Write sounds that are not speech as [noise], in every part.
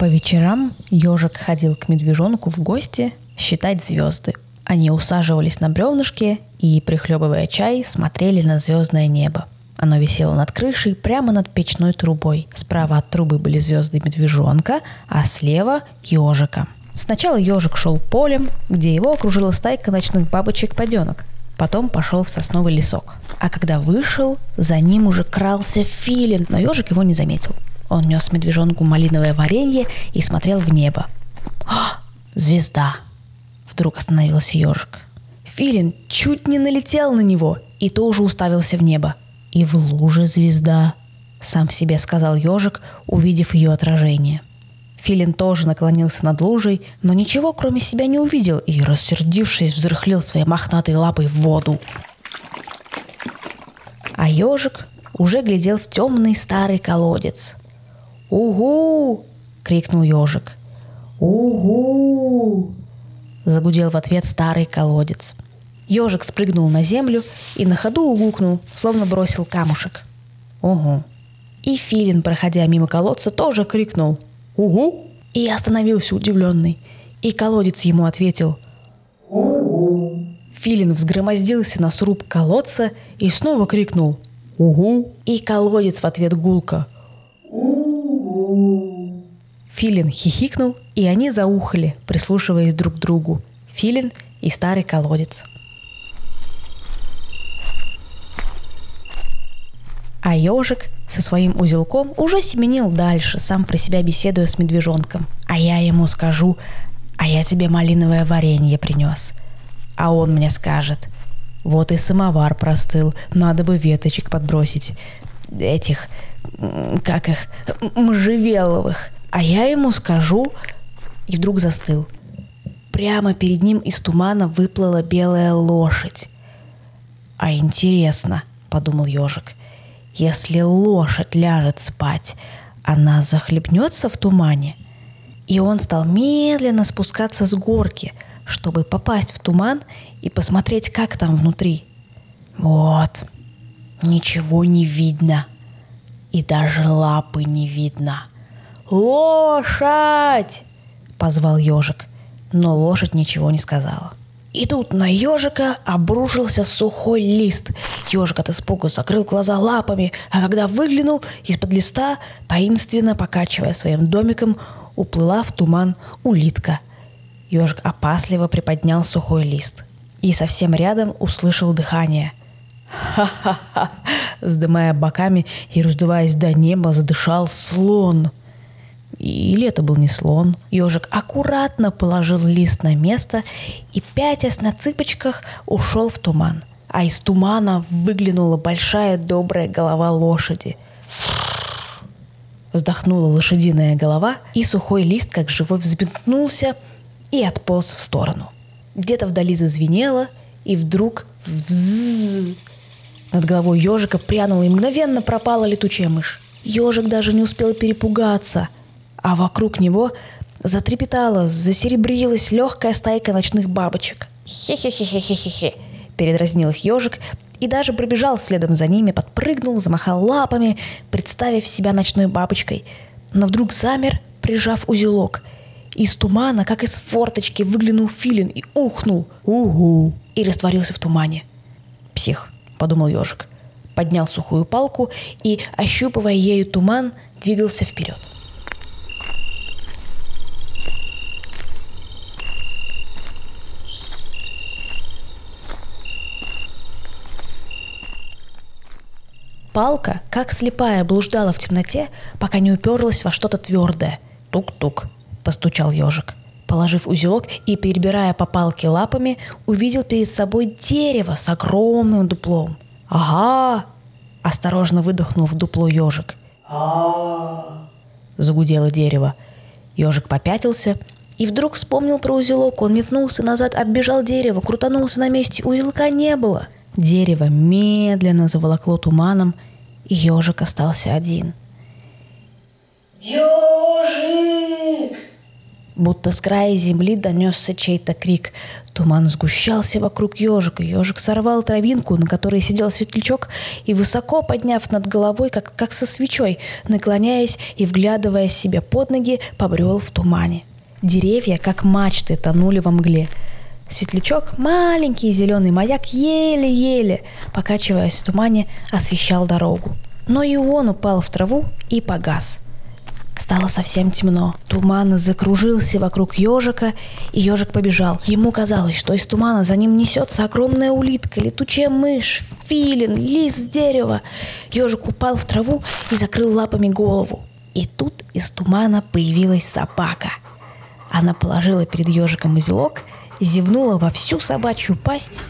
По вечерам ежик ходил к медвежонку в гости считать звезды. Они усаживались на бревнышке и, прихлебывая чай, смотрели на звездное небо. Оно висело над крышей прямо над печной трубой. Справа от трубы были звезды медвежонка, а слева – ежика. Сначала ежик шел полем, где его окружила стайка ночных бабочек-паденок. Потом пошел в сосновый лесок. А когда вышел, за ним уже крался филин, но ежик его не заметил. Он нес медвежонку малиновое варенье и смотрел в небо. «А, звезда!» Вдруг остановился ежик. Филин чуть не налетел на него и тоже уставился в небо. И в луже звезда, сам себе сказал ежик, увидев ее отражение. Филин тоже наклонился над лужей, но ничего кроме себя не увидел и, рассердившись, взрыхлил своей мохнатой лапой в воду. А ежик уже глядел в темный старый колодец. «Угу!» — крикнул ежик. «Угу!» — загудел в ответ старый колодец. Ежик спрыгнул на землю и на ходу угукнул, словно бросил камушек. «Угу!» И Филин, проходя мимо колодца, тоже крикнул «Угу!» и остановился удивленный. И колодец ему ответил «Угу!» Филин взгромоздился на сруб колодца и снова крикнул «Угу!» И колодец в ответ гулко! Филин хихикнул, и они заухали, прислушиваясь друг к другу. Филин и старый колодец. А ежик со своим узелком уже семенил дальше, сам про себя беседуя с медвежонком. А я ему скажу, а я тебе малиновое варенье принес. А он мне скажет, вот и самовар простыл, надо бы веточек подбросить. Этих, как их, можжевеловых. А я ему скажу, и вдруг застыл. Прямо перед ним из тумана выплыла белая лошадь. А интересно, подумал ежик, если лошадь ляжет спать, она захлебнется в тумане. И он стал медленно спускаться с горки, чтобы попасть в туман и посмотреть, как там внутри. Вот, ничего не видно. И даже лапы не видно. «Лошадь!» — позвал ежик, но лошадь ничего не сказала. И тут на ежика обрушился сухой лист. Ежик от испуга закрыл глаза лапами, а когда выглянул из-под листа, таинственно покачивая своим домиком, уплыла в туман улитка. Ежик опасливо приподнял сухой лист и совсем рядом услышал дыхание. [laughs] Ха-ха-ха! Сдымая боками и раздуваясь до неба, задышал слон – или это был не слон. Ежик аккуратно положил лист на место и, пятясь на цыпочках, ушел в туман. А из тумана выглянула большая добрая голова лошади. Вздохнула лошадиная голова, и сухой лист, как живой, взметнулся и отполз в сторону. Где-то вдали зазвенело, и вдруг взззз. Над головой ежика прянула и мгновенно пропала летучая мышь. Ежик даже не успел перепугаться – а вокруг него затрепетала, засеребрилась легкая стайка ночных бабочек. «Хе-хе-хе-хе-хе-хе!» – передразнил их ежик и даже пробежал следом за ними, подпрыгнул, замахал лапами, представив себя ночной бабочкой. Но вдруг замер, прижав узелок. Из тумана, как из форточки, выглянул филин и ухнул. «Угу!» и растворился в тумане. «Псих», — подумал ежик. Поднял сухую палку и, ощупывая ею туман, двигался вперед. Палка, как слепая, блуждала в темноте, пока не уперлась во что-то твердое. Тук-тук, постучал ежик. Положив узелок и перебирая по палке лапами, увидел перед собой дерево с огромным дуплом. «Ага!» – осторожно выдохнул в дупло ежик. загудело дерево. Ежик попятился и вдруг вспомнил про узелок. Он метнулся назад, оббежал дерево, крутанулся на месте. Узелка не было – Дерево медленно заволокло туманом, и ежик остался один. «Ежик!» Будто с края земли донесся чей-то крик. Туман сгущался вокруг ежика. Ежик сорвал травинку, на которой сидел светлячок, и высоко подняв над головой, как, как со свечой, наклоняясь и вглядываясь себе под ноги, побрел в тумане. Деревья, как мачты, тонули во мгле. Светлячок, маленький зеленый маяк, еле-еле, покачиваясь в тумане, освещал дорогу. Но и он упал в траву и погас – Стало совсем темно. Туман закружился вокруг ежика, и ежик побежал. Ему казалось, что из тумана за ним несется огромная улитка, летучая мышь, филин, лист дерева. Ежик упал в траву и закрыл лапами голову. И тут из тумана появилась собака. Она положила перед ежиком узелок, зевнула во всю собачью пасть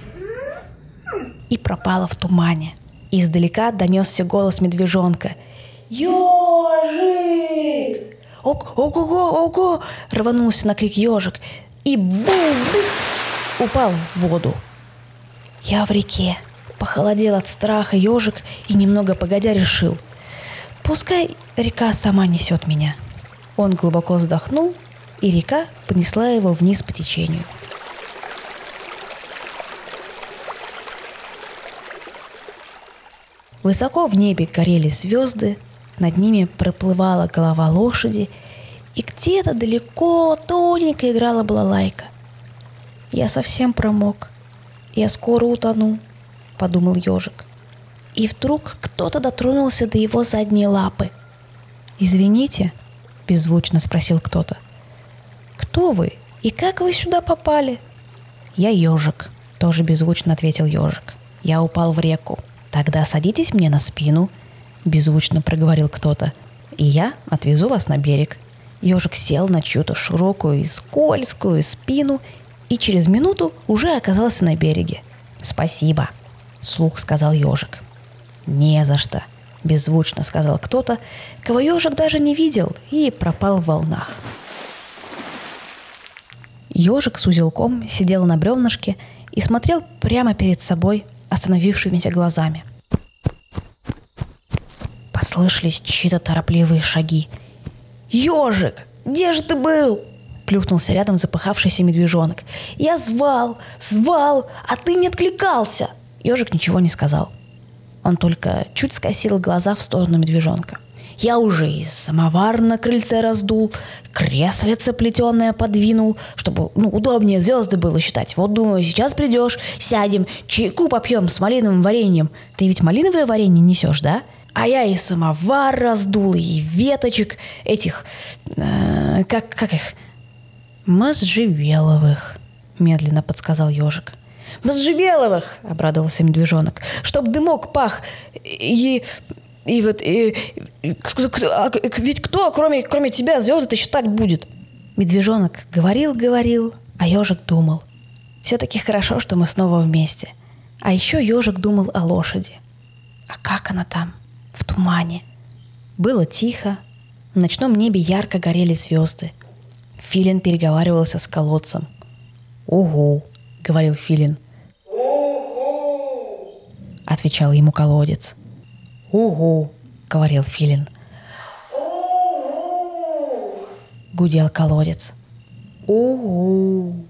и пропала в тумане. Издалека донесся голос медвежонка. «Ежик!» «Ого-го, ого!» — рванулся на крик ежик и булдых упал в воду. Я в реке. Похолодел от страха ежик и немного погодя решил. Пускай река сама несет меня. Он глубоко вздохнул, и река понесла его вниз по течению. Высоко в небе горели звезды, над ними проплывала голова лошади, и где-то далеко тоненько играла балалайка. Я совсем промок. Я скоро утону, подумал ежик. И вдруг кто-то дотронулся до его задней лапы. «Извините», — беззвучно спросил кто-то. «Кто вы и как вы сюда попали?» «Я ежик», — тоже беззвучно ответил ежик. «Я упал в реку. Тогда садитесь мне на спину — беззвучно проговорил кто-то. «И я отвезу вас на берег». Ежик сел на чью-то широкую и скользкую спину и через минуту уже оказался на береге. «Спасибо», — слух сказал ежик. «Не за что», — беззвучно сказал кто-то, кого ежик даже не видел и пропал в волнах. Ежик с узелком сидел на бревнышке и смотрел прямо перед собой остановившимися глазами. Послышались чьи-то торопливые шаги. «Ежик, где же ты был?» Плюхнулся рядом запыхавшийся медвежонок. «Я звал, звал, а ты не откликался!» Ежик ничего не сказал. Он только чуть скосил глаза в сторону медвежонка. Я уже и самовар на крыльце раздул, креслице плетеное подвинул, чтобы ну, удобнее звезды было считать. Вот думаю, сейчас придешь, сядем, чайку попьем с малиновым вареньем. Ты ведь малиновое варенье несешь, да? А я и самовар раздул, и веточек этих, э, как, как их, можжевеловых, медленно подсказал ежик. Можжевеловых, обрадовался медвежонок, чтоб дымок пах, и, и вот, и, и, а, ведь кто, кроме, кроме тебя, звезды-то считать будет? Медвежонок говорил, говорил, а ежик думал. Все-таки хорошо, что мы снова вместе. А еще ежик думал о лошади. А как она там? В тумане. Было тихо, в ночном небе ярко горели звезды. Филин переговаривался с колодцем. «Угу», — говорил Филин. «Угу», — отвечал ему колодец. «Угу», — говорил Филин. «Угу», — гудел колодец. «Угу».